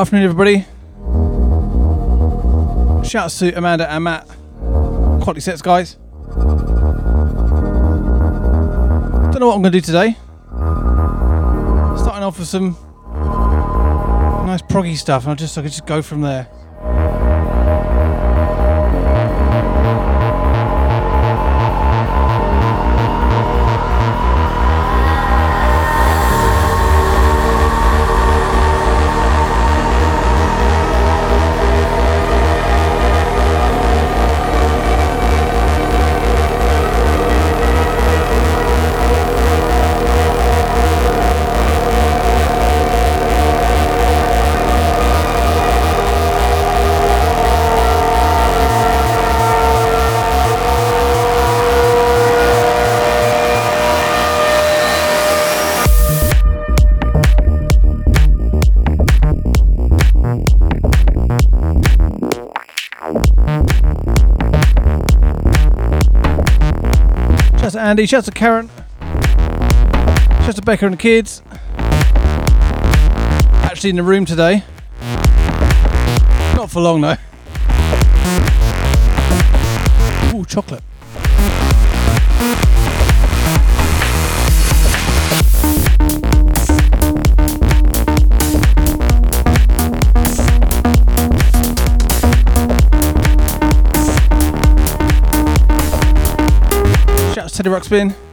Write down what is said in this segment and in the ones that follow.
Afternoon, everybody. Shouts to Amanda and Matt. Quality sets, guys. Don't know what I'm going to do today. Starting off with some nice proggy stuff, and I just I could just go from there. Andy, shouts to Karen, shouts to Becca and the kids. Actually in the room today. Not for long though. Teddy Ruxpin.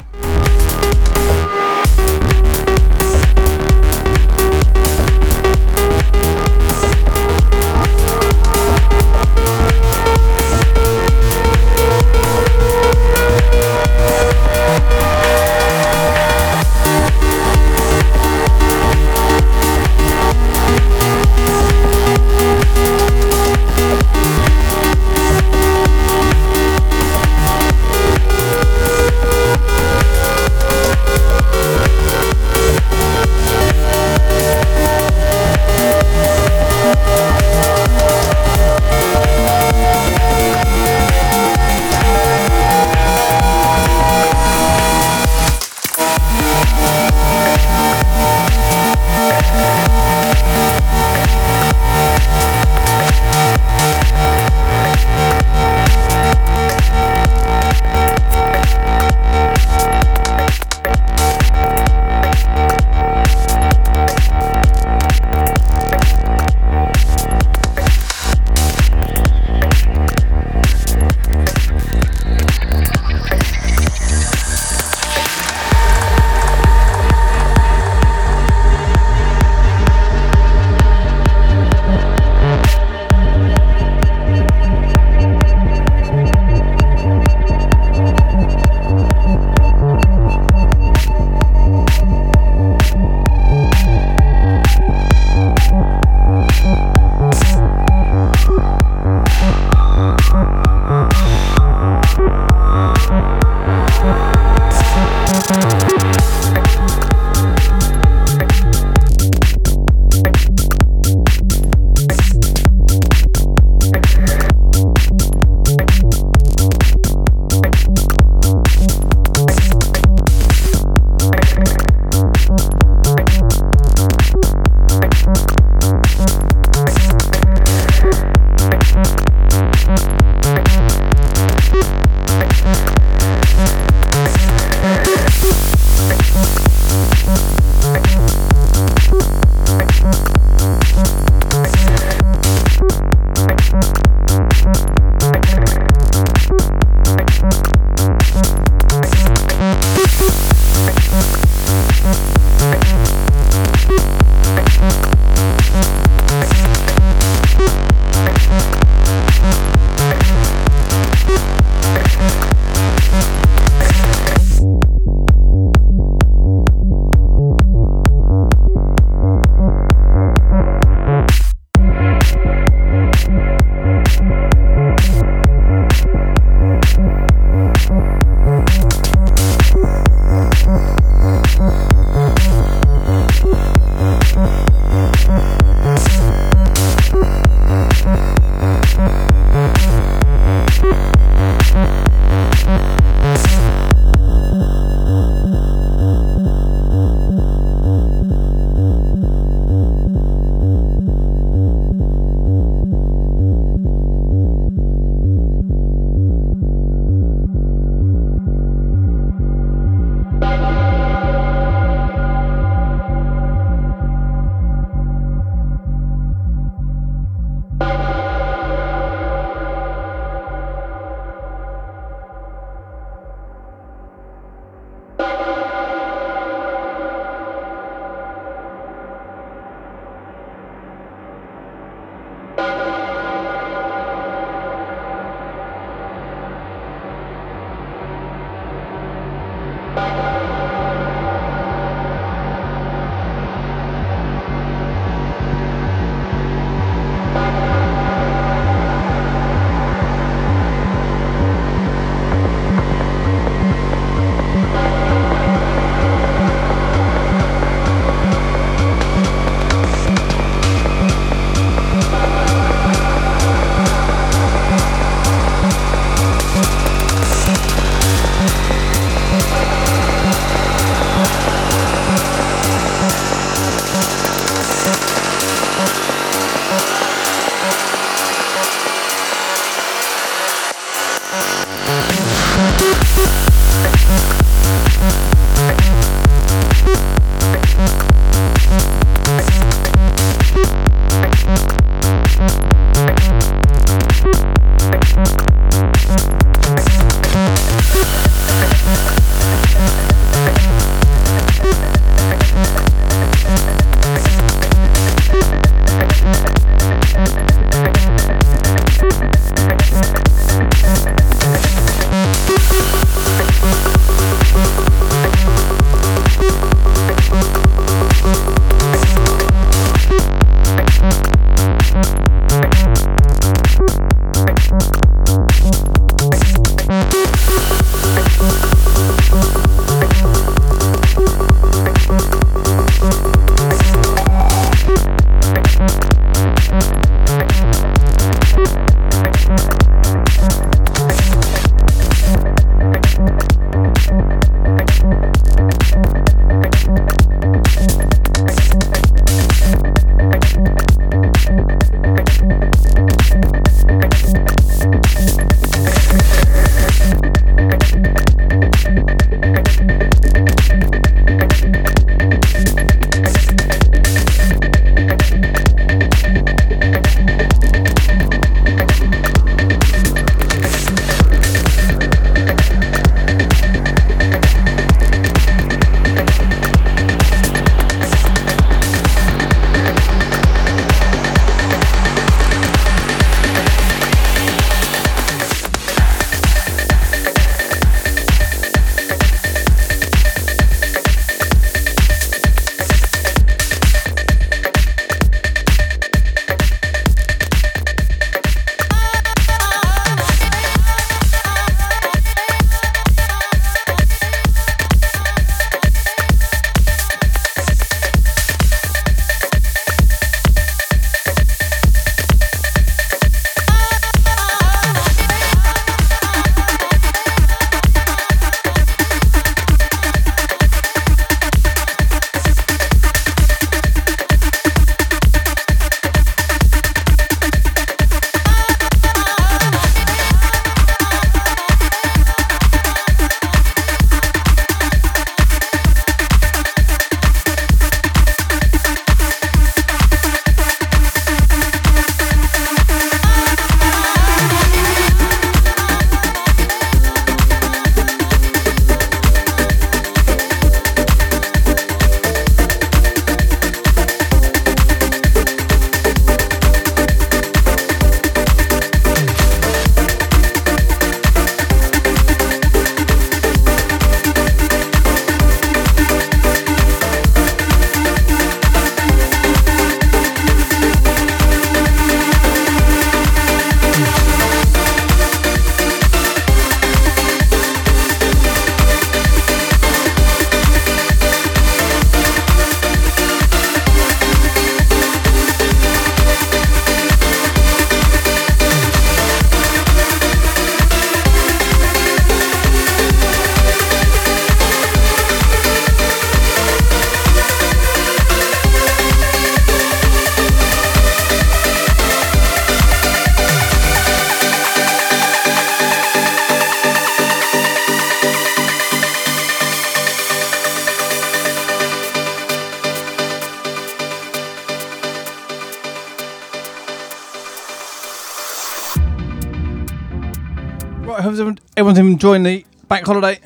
Enjoying the bank holiday.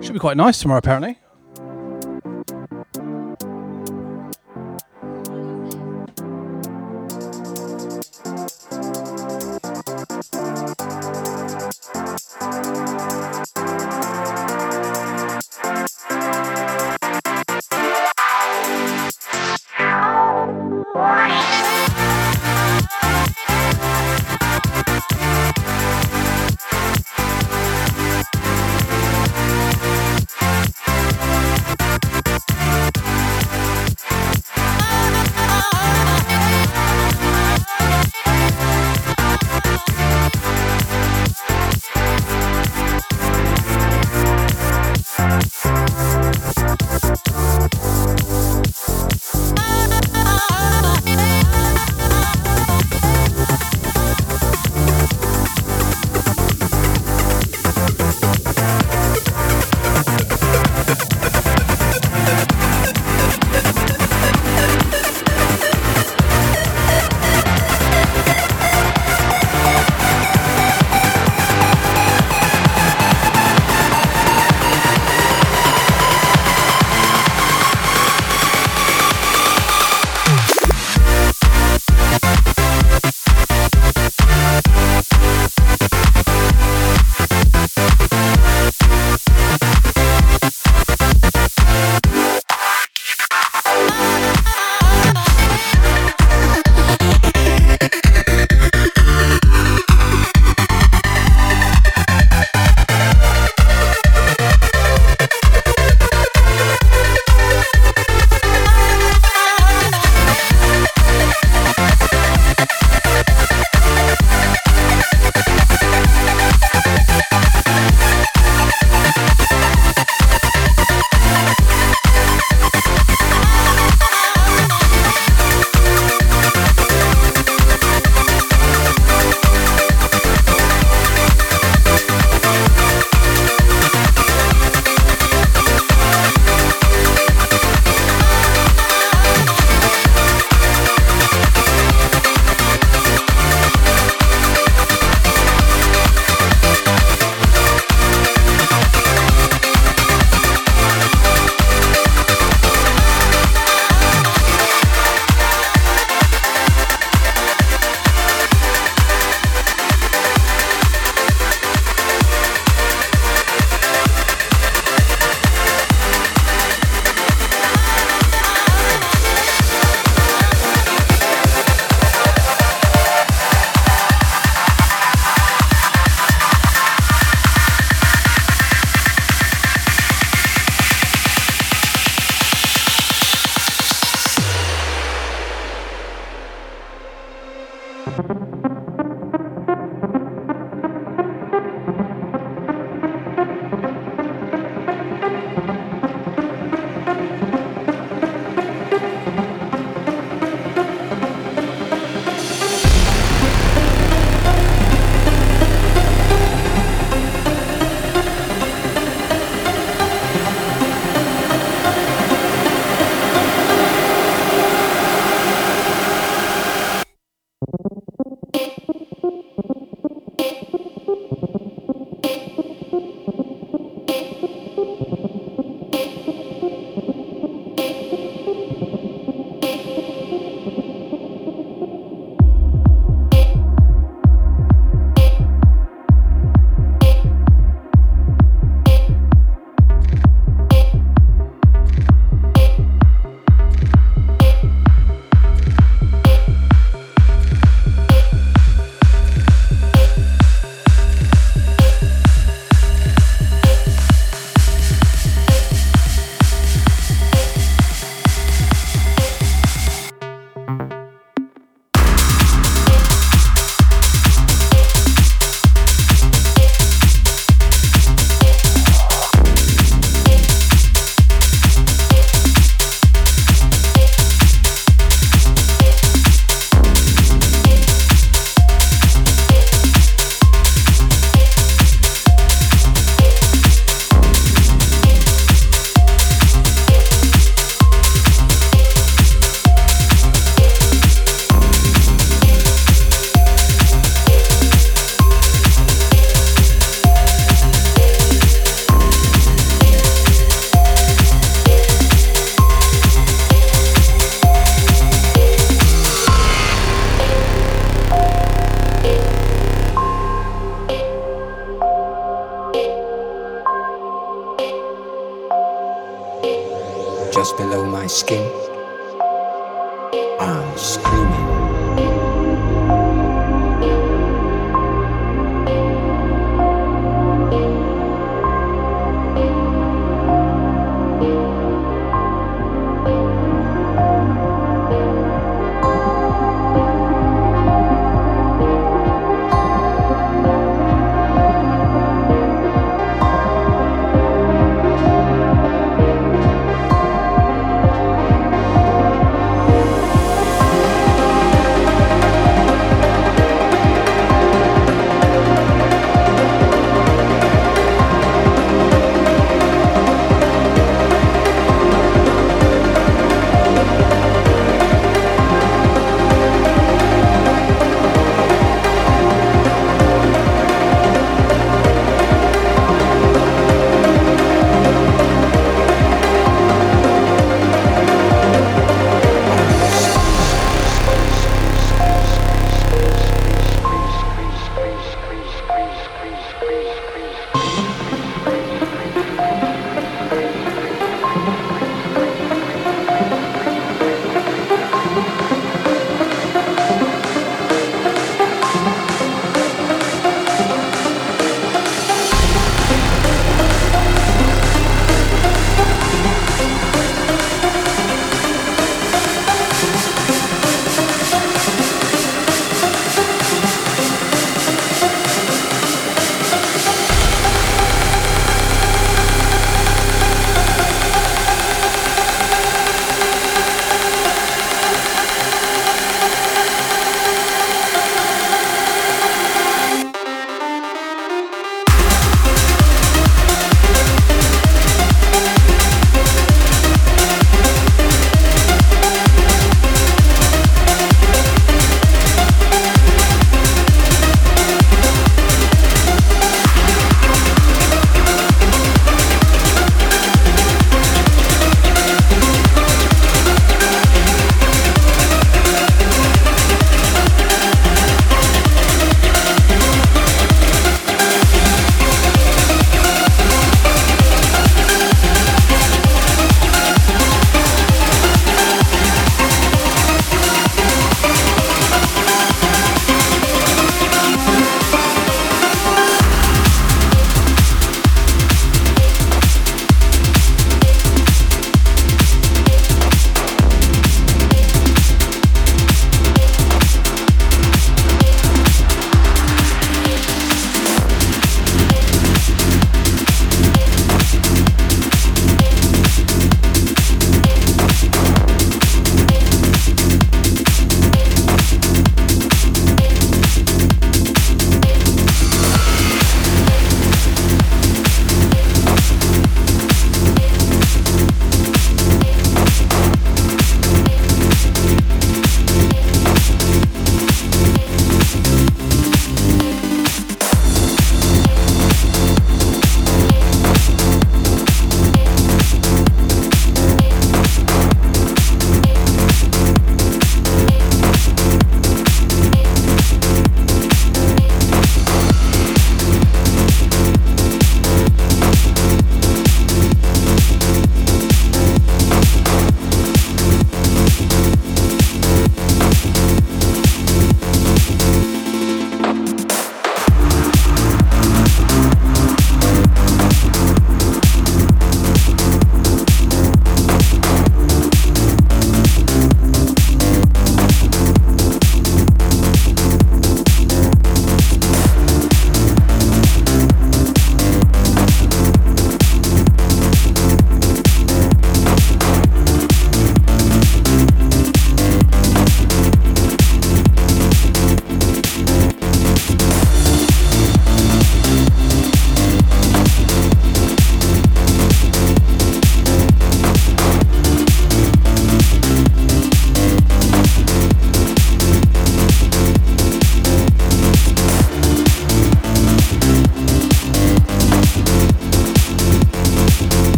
Should be quite nice tomorrow, apparently.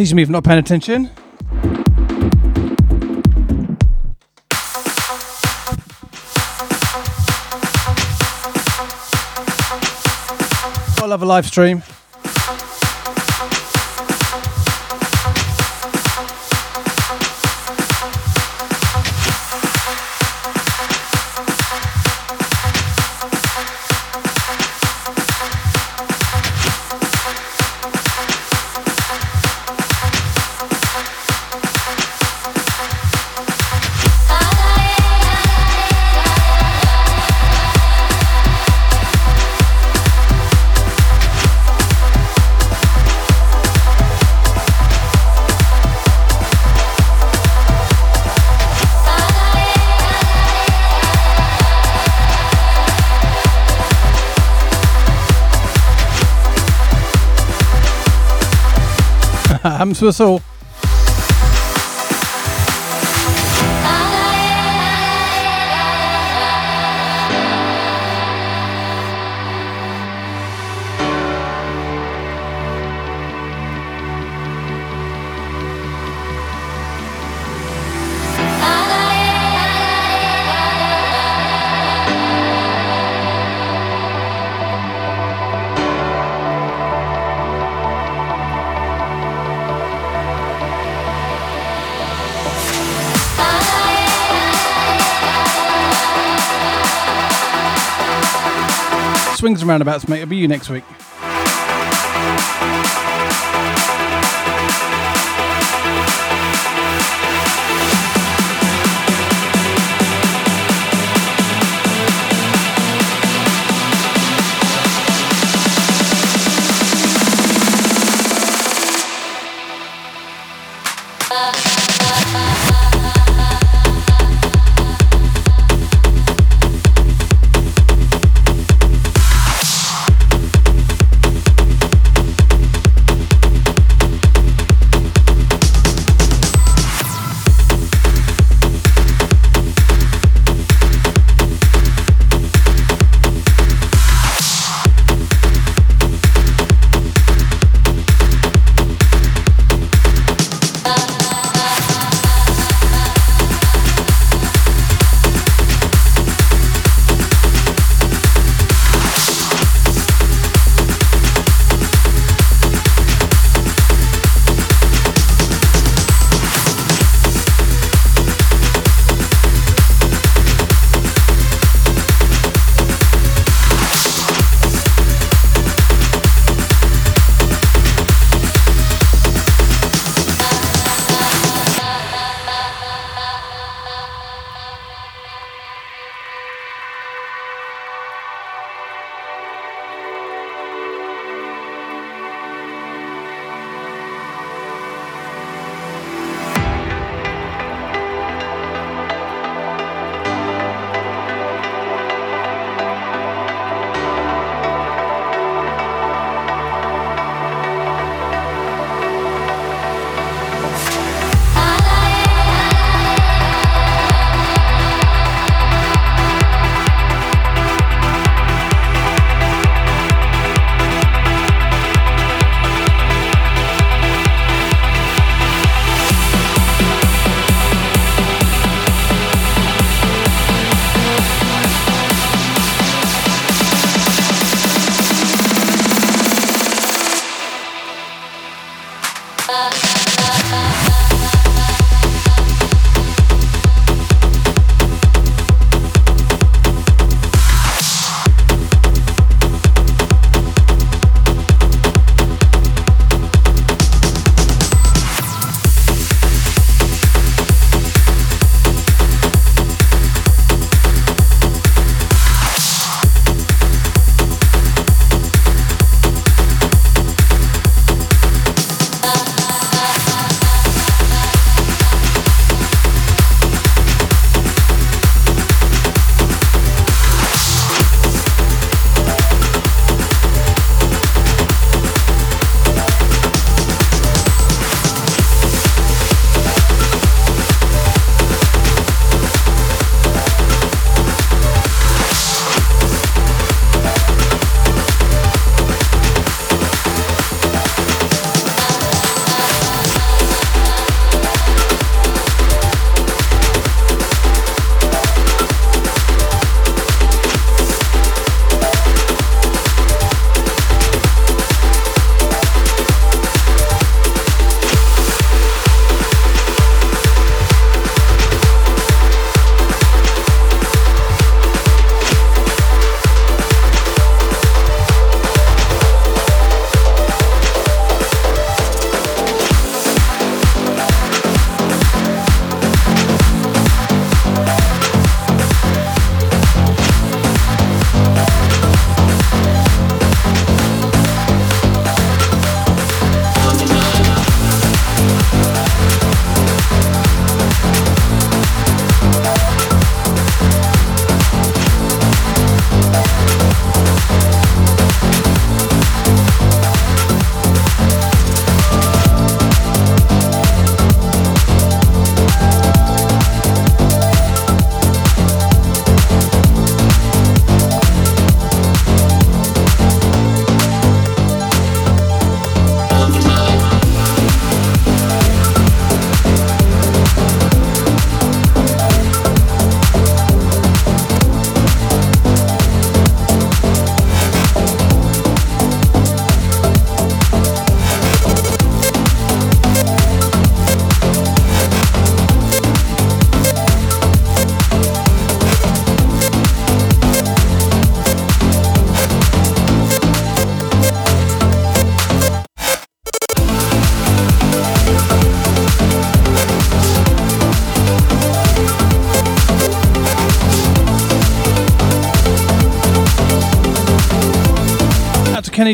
Teaches me if not paying attention. I love a live stream. Happens to and roundabouts, mate. I'll be you next week.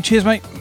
Cheers, mate.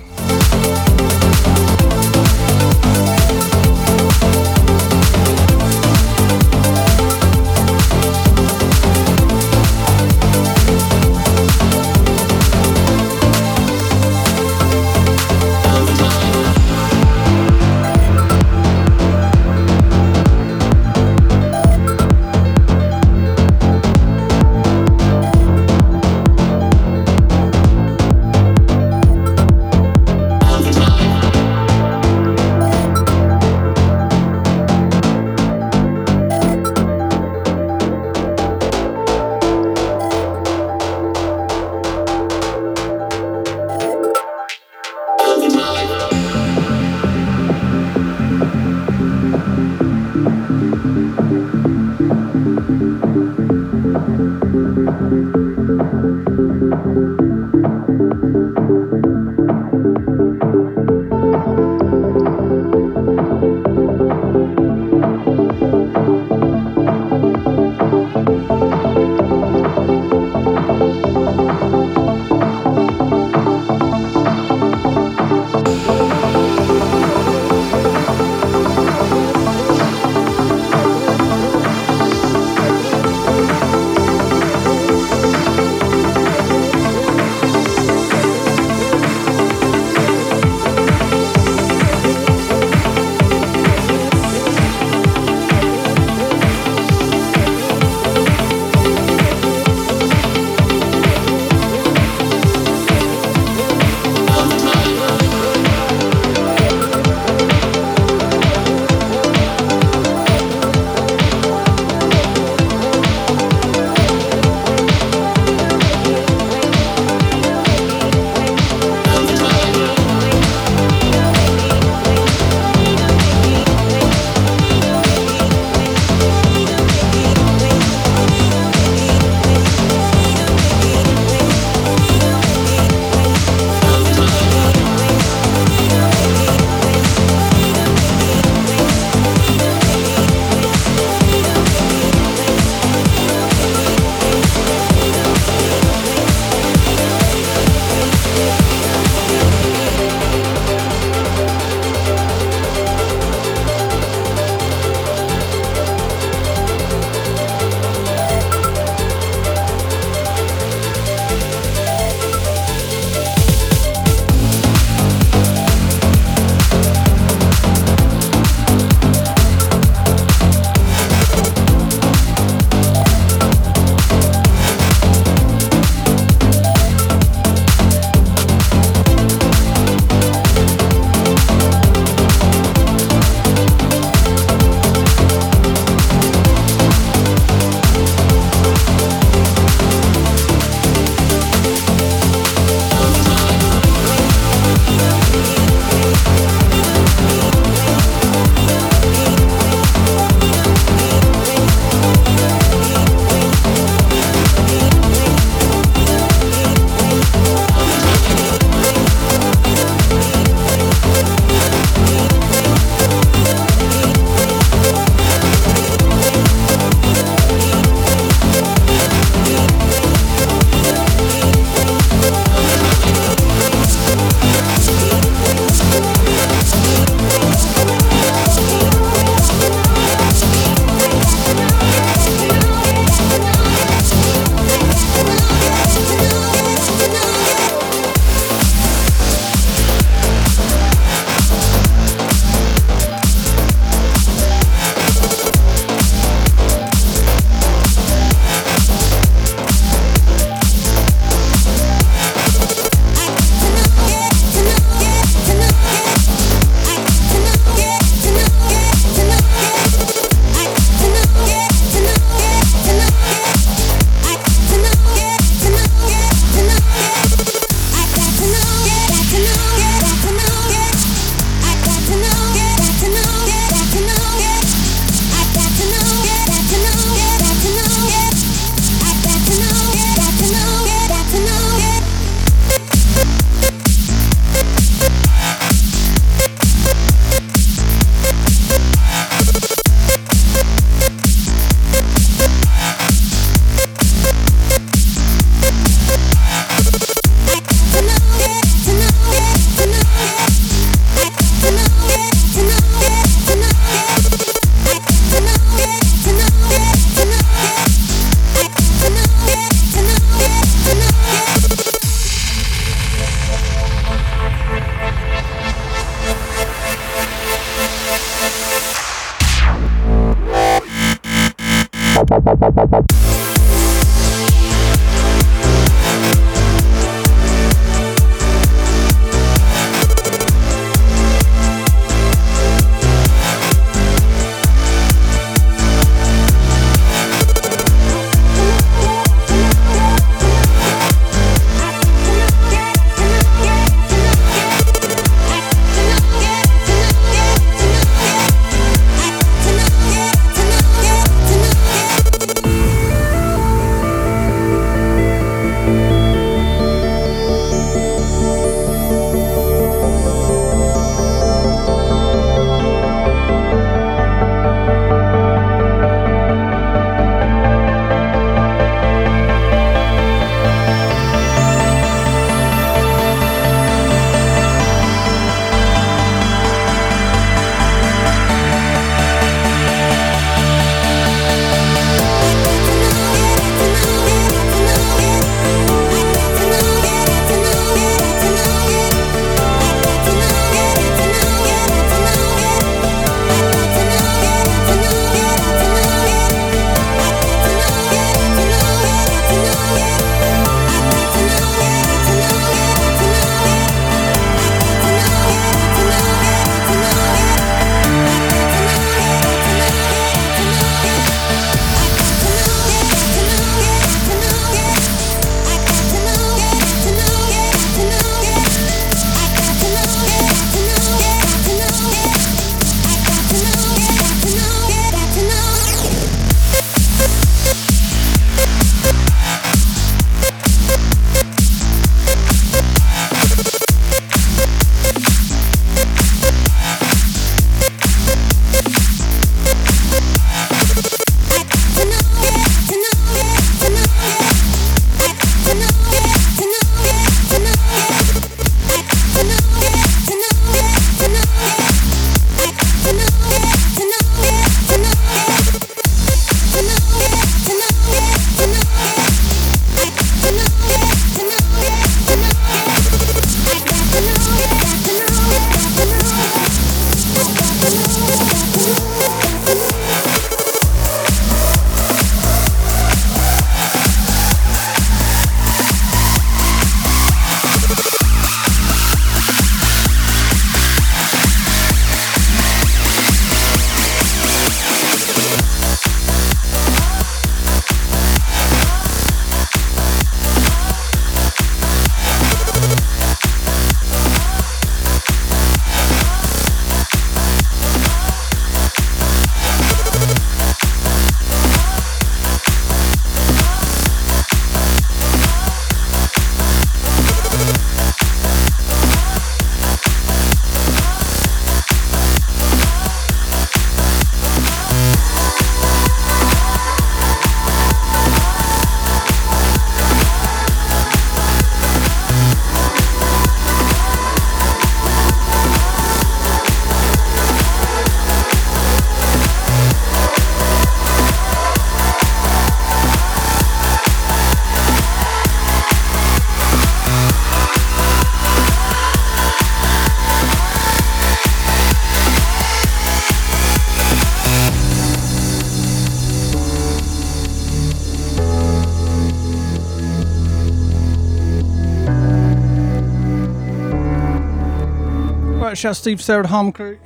Shout out Steve, Sarah, Harm crew.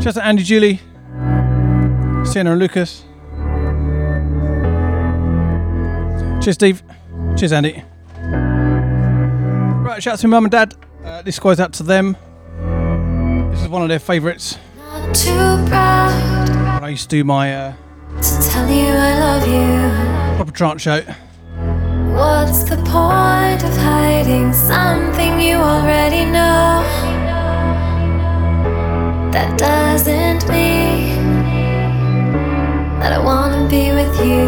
Shout out Andy, Julie, Sienna, and Lucas. Cheers, Steve. Cheers, Andy. Right, shout out to my mum and dad. Uh, this goes out to them. This is one of their favourites. Not too proud When I used to do my uh, to tell you I love you. proper trance show. What's the point of hiding something you already know? That doesn't mean that I wanna be with you.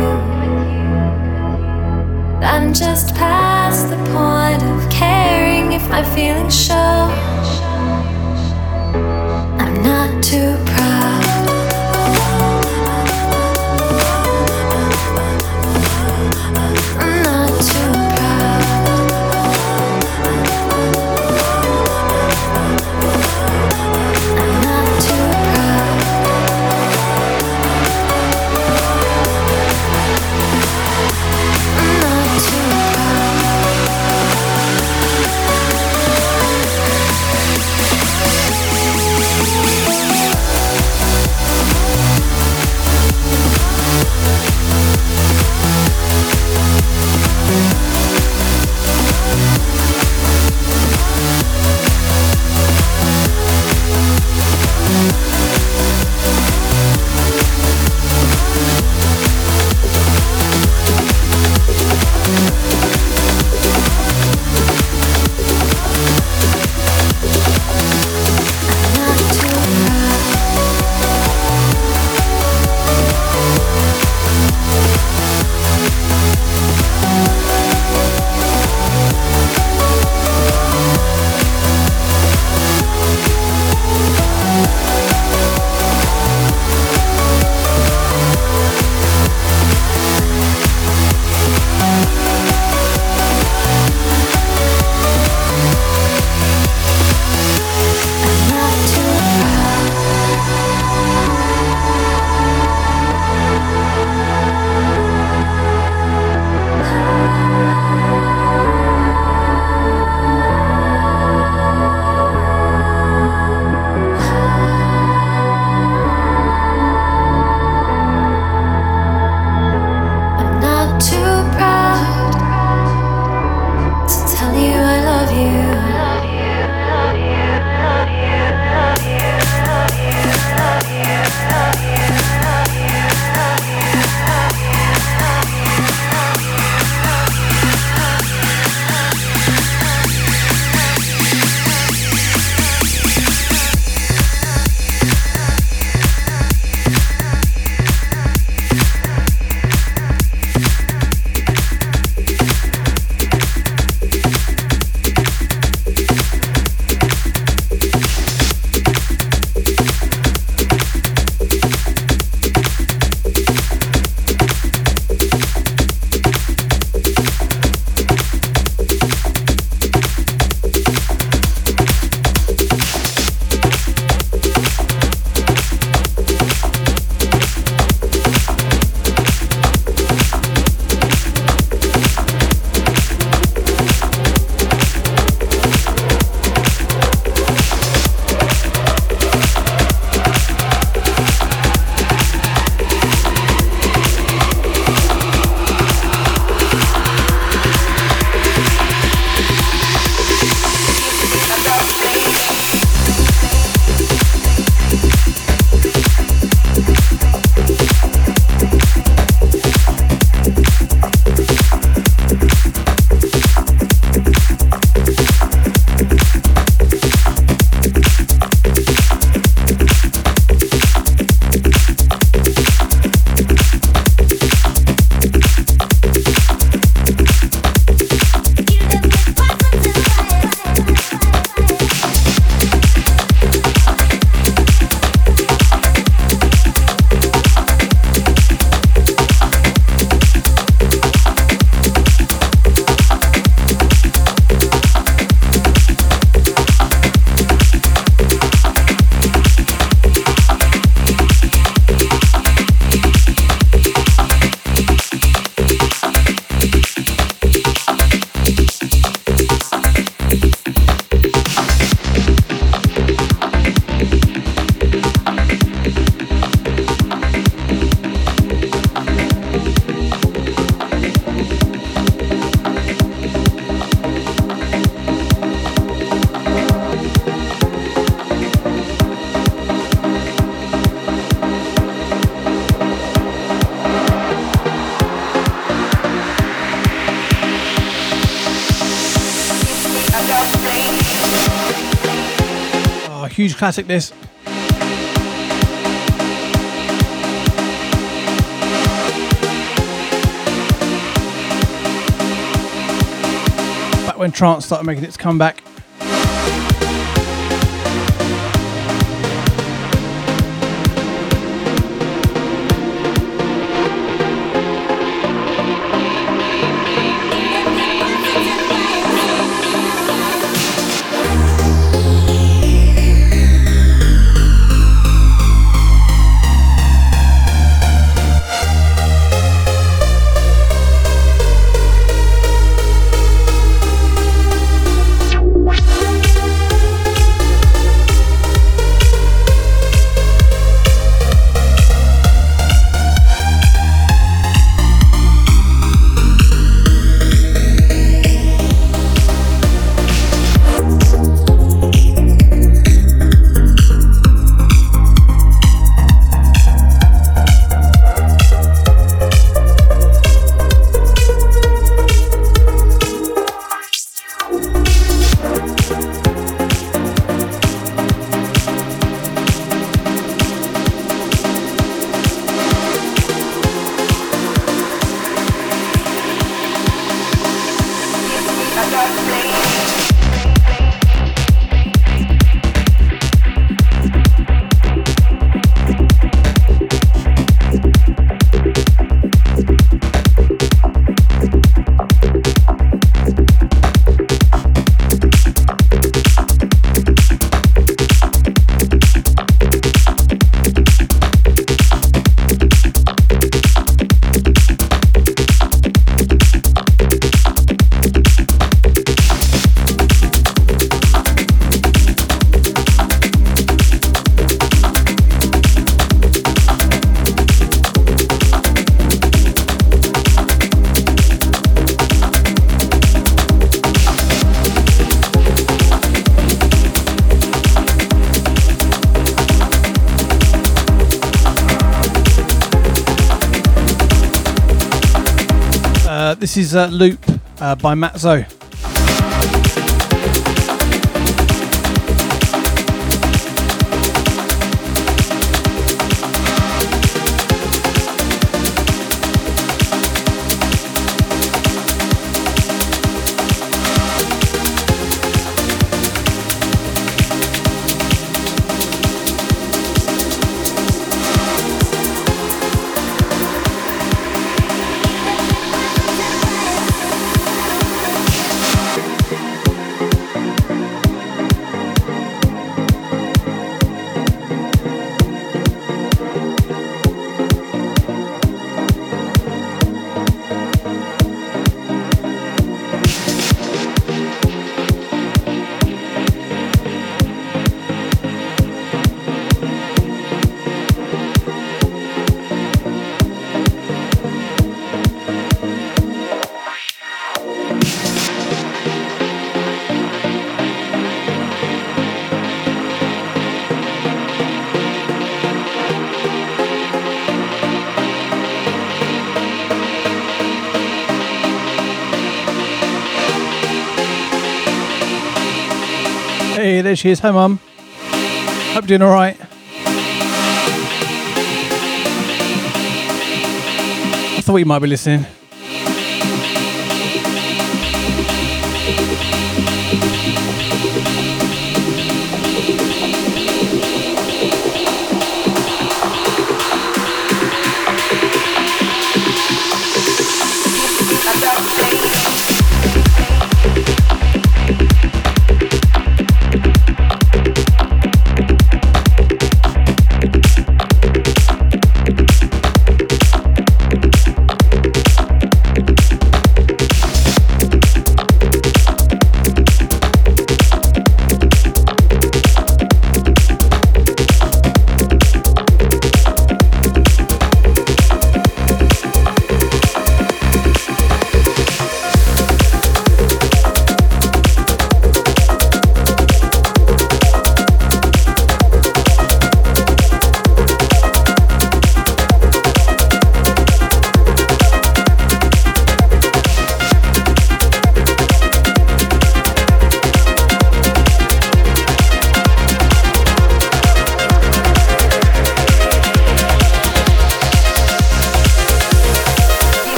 I'm just past the point of caring if my feelings show. I'm not too proud. Huge classic this. Back when trance started making its comeback. This is uh, Loop uh, by Matt Hey, there she is. Hi, Mum. Hope you're doing all right. I thought you might be listening.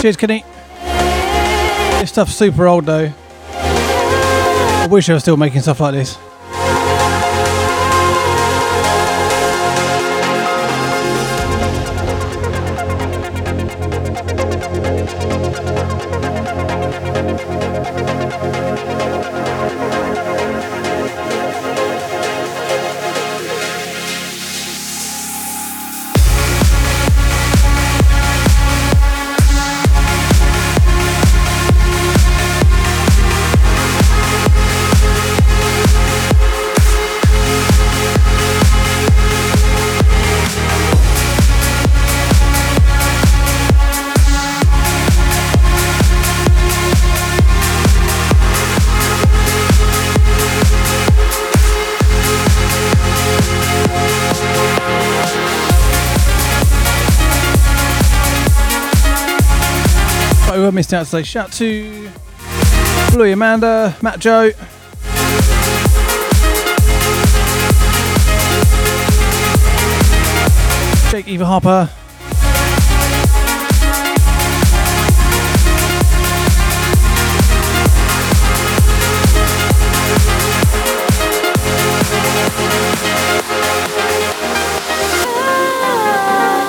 Cheers, Kenny. This stuff's super old though. I wish I was still making stuff like this. Missed out today. Shout to Bluey Amanda, Matt Joe. Jake Eva Harper.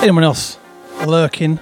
Anyone else lurking?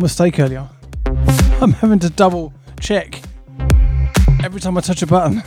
Little mistake earlier. I'm having to double check every time I touch a button.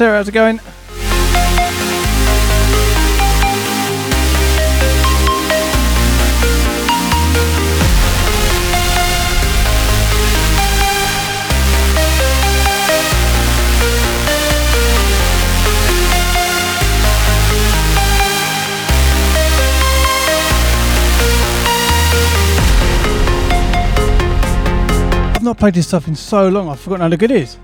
Sarah, how's it going? I've not played this stuff in so long, I've forgotten how good it is.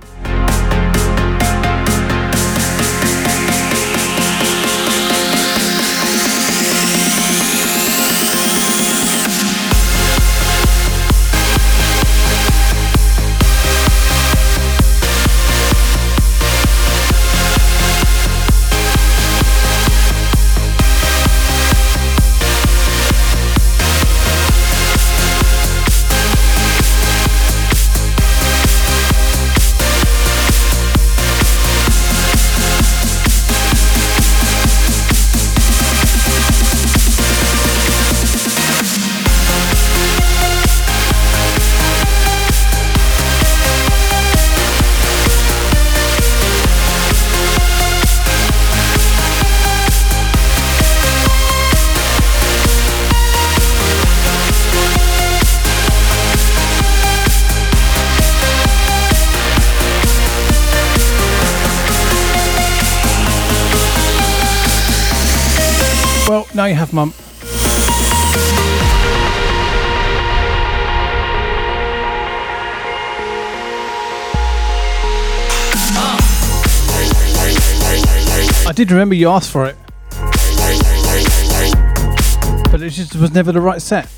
Did remember you asked for it, but it just was never the right set.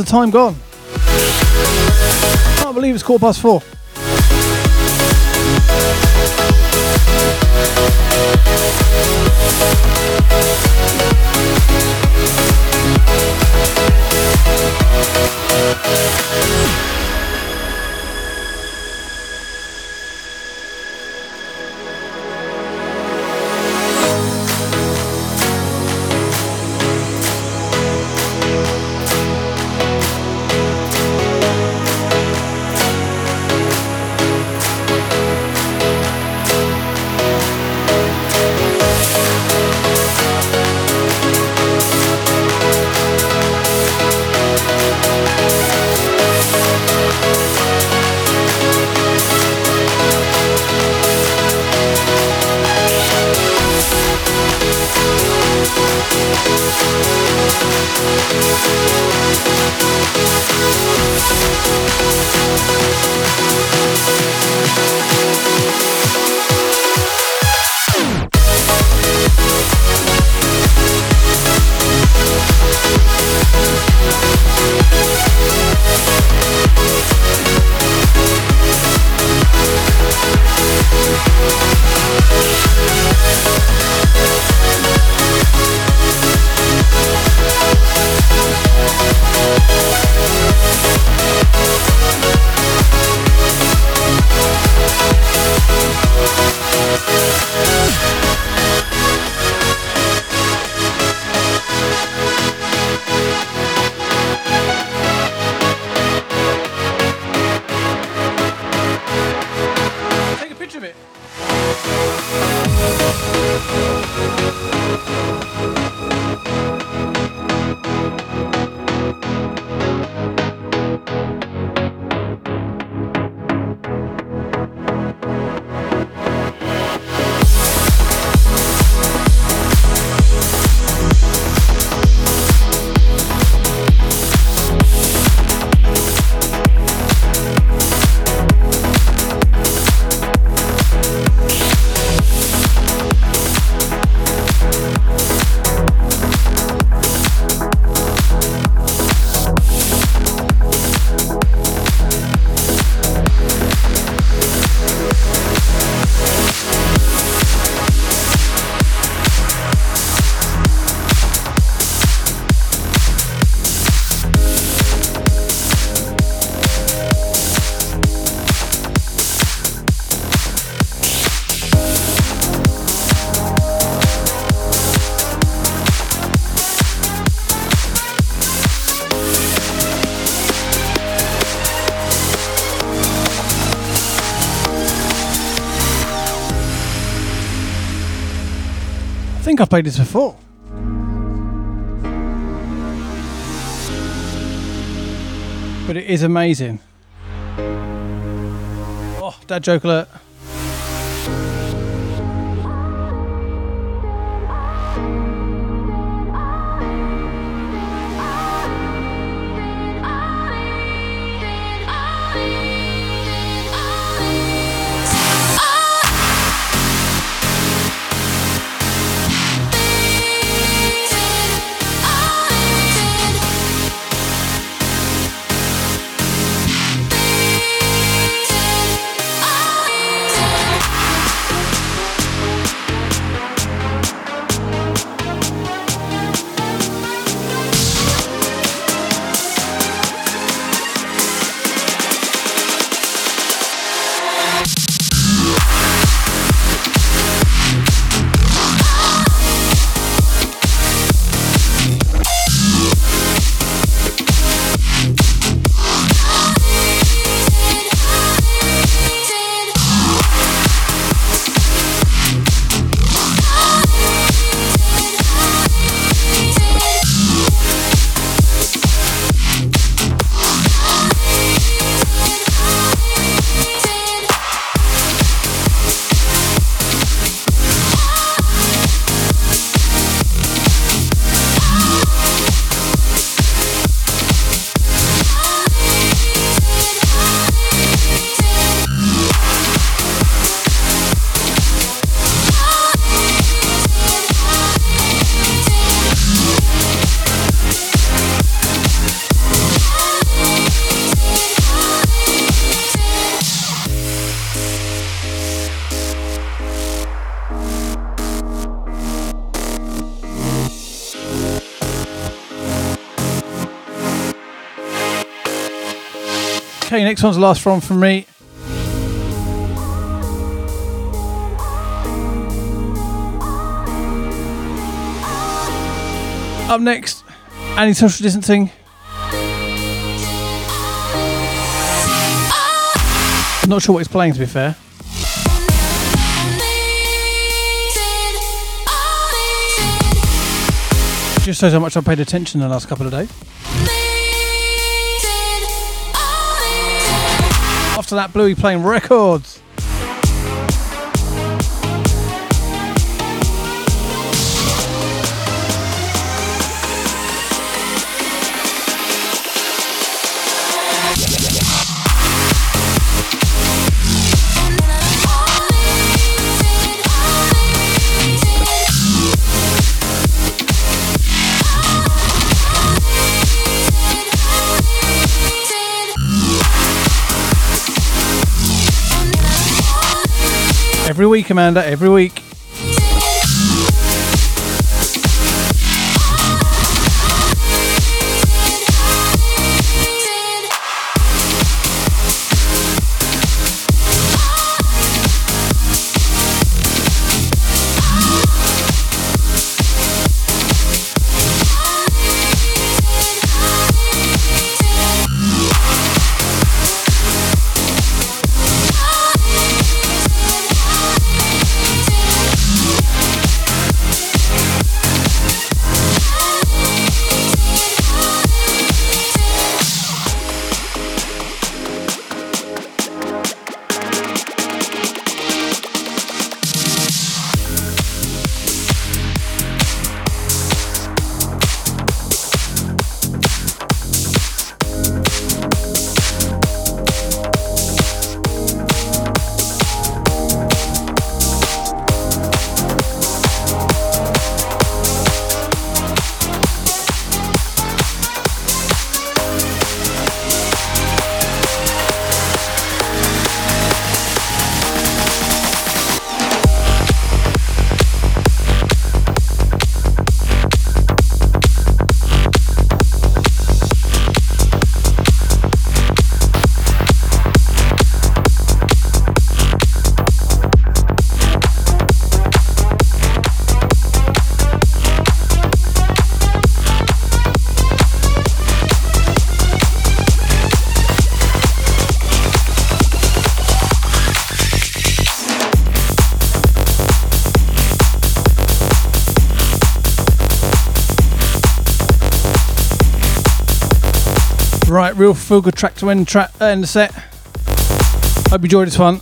The time gone? I can't believe it's quarter past four. Think I've played this before. But it is amazing. Oh, dad joke alert. Okay, next one's the last from from me. Up next, anti social distancing. Not sure what he's playing to be fair. Just shows how much I've paid attention the last couple of days. After that, Bluey playing records. Every week, Amanda, every week. Real feel good track to end, tra- uh, end the set. Hope you enjoyed this one.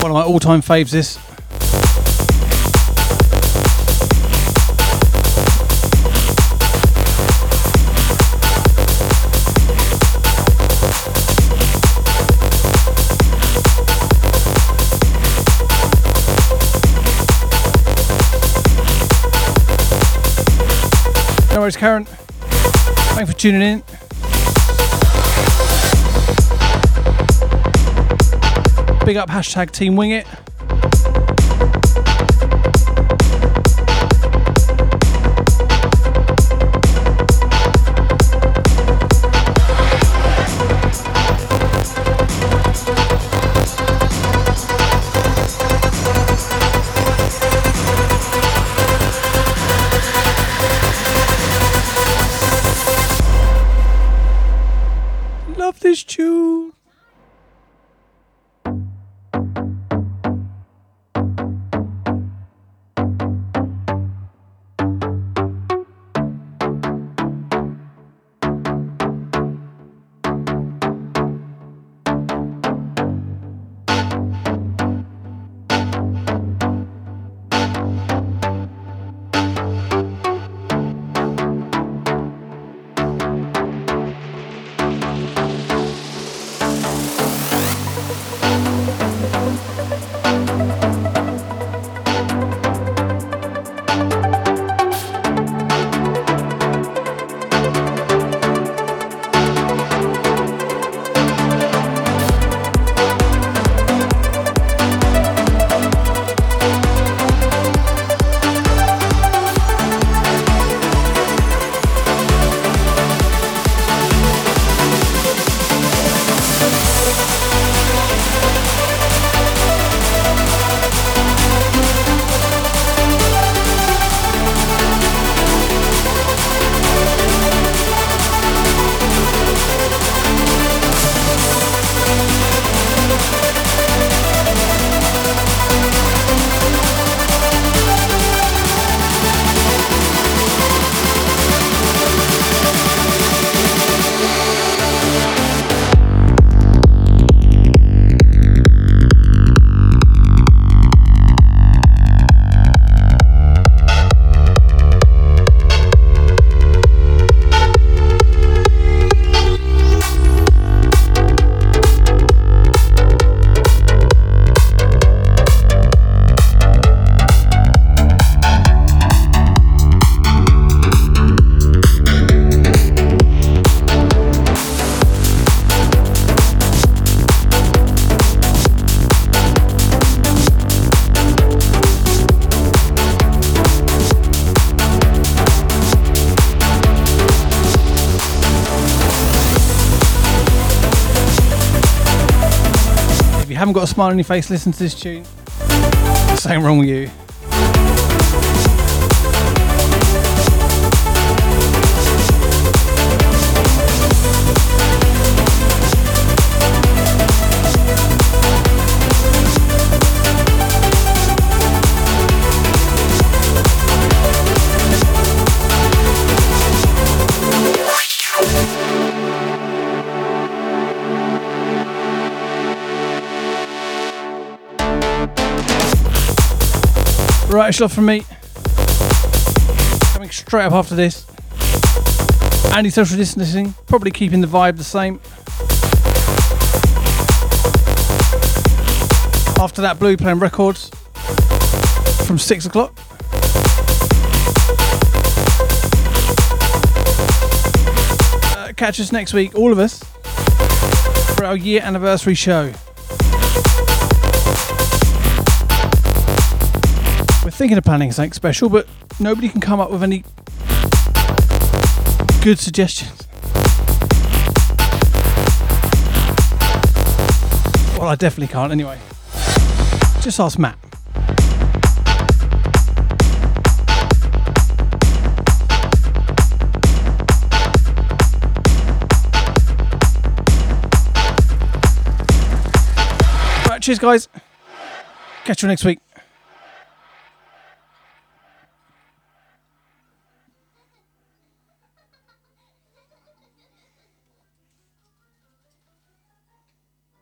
One of my all time faves, this. Worries, Karen. Thanks for tuning in. Big up hashtag Team Wing It. Smile on your face, listen to this tune. Same wrong with you. It's off from me. Coming straight up after this. Anti social distancing, probably keeping the vibe the same. After that, Blue playing records from 6 o'clock. Uh, catch us next week, all of us, for our year anniversary show. Thinking of planning something special, but nobody can come up with any good suggestions. Well, I definitely can't anyway. Just ask Matt. Right, cheers, guys. Catch you next week.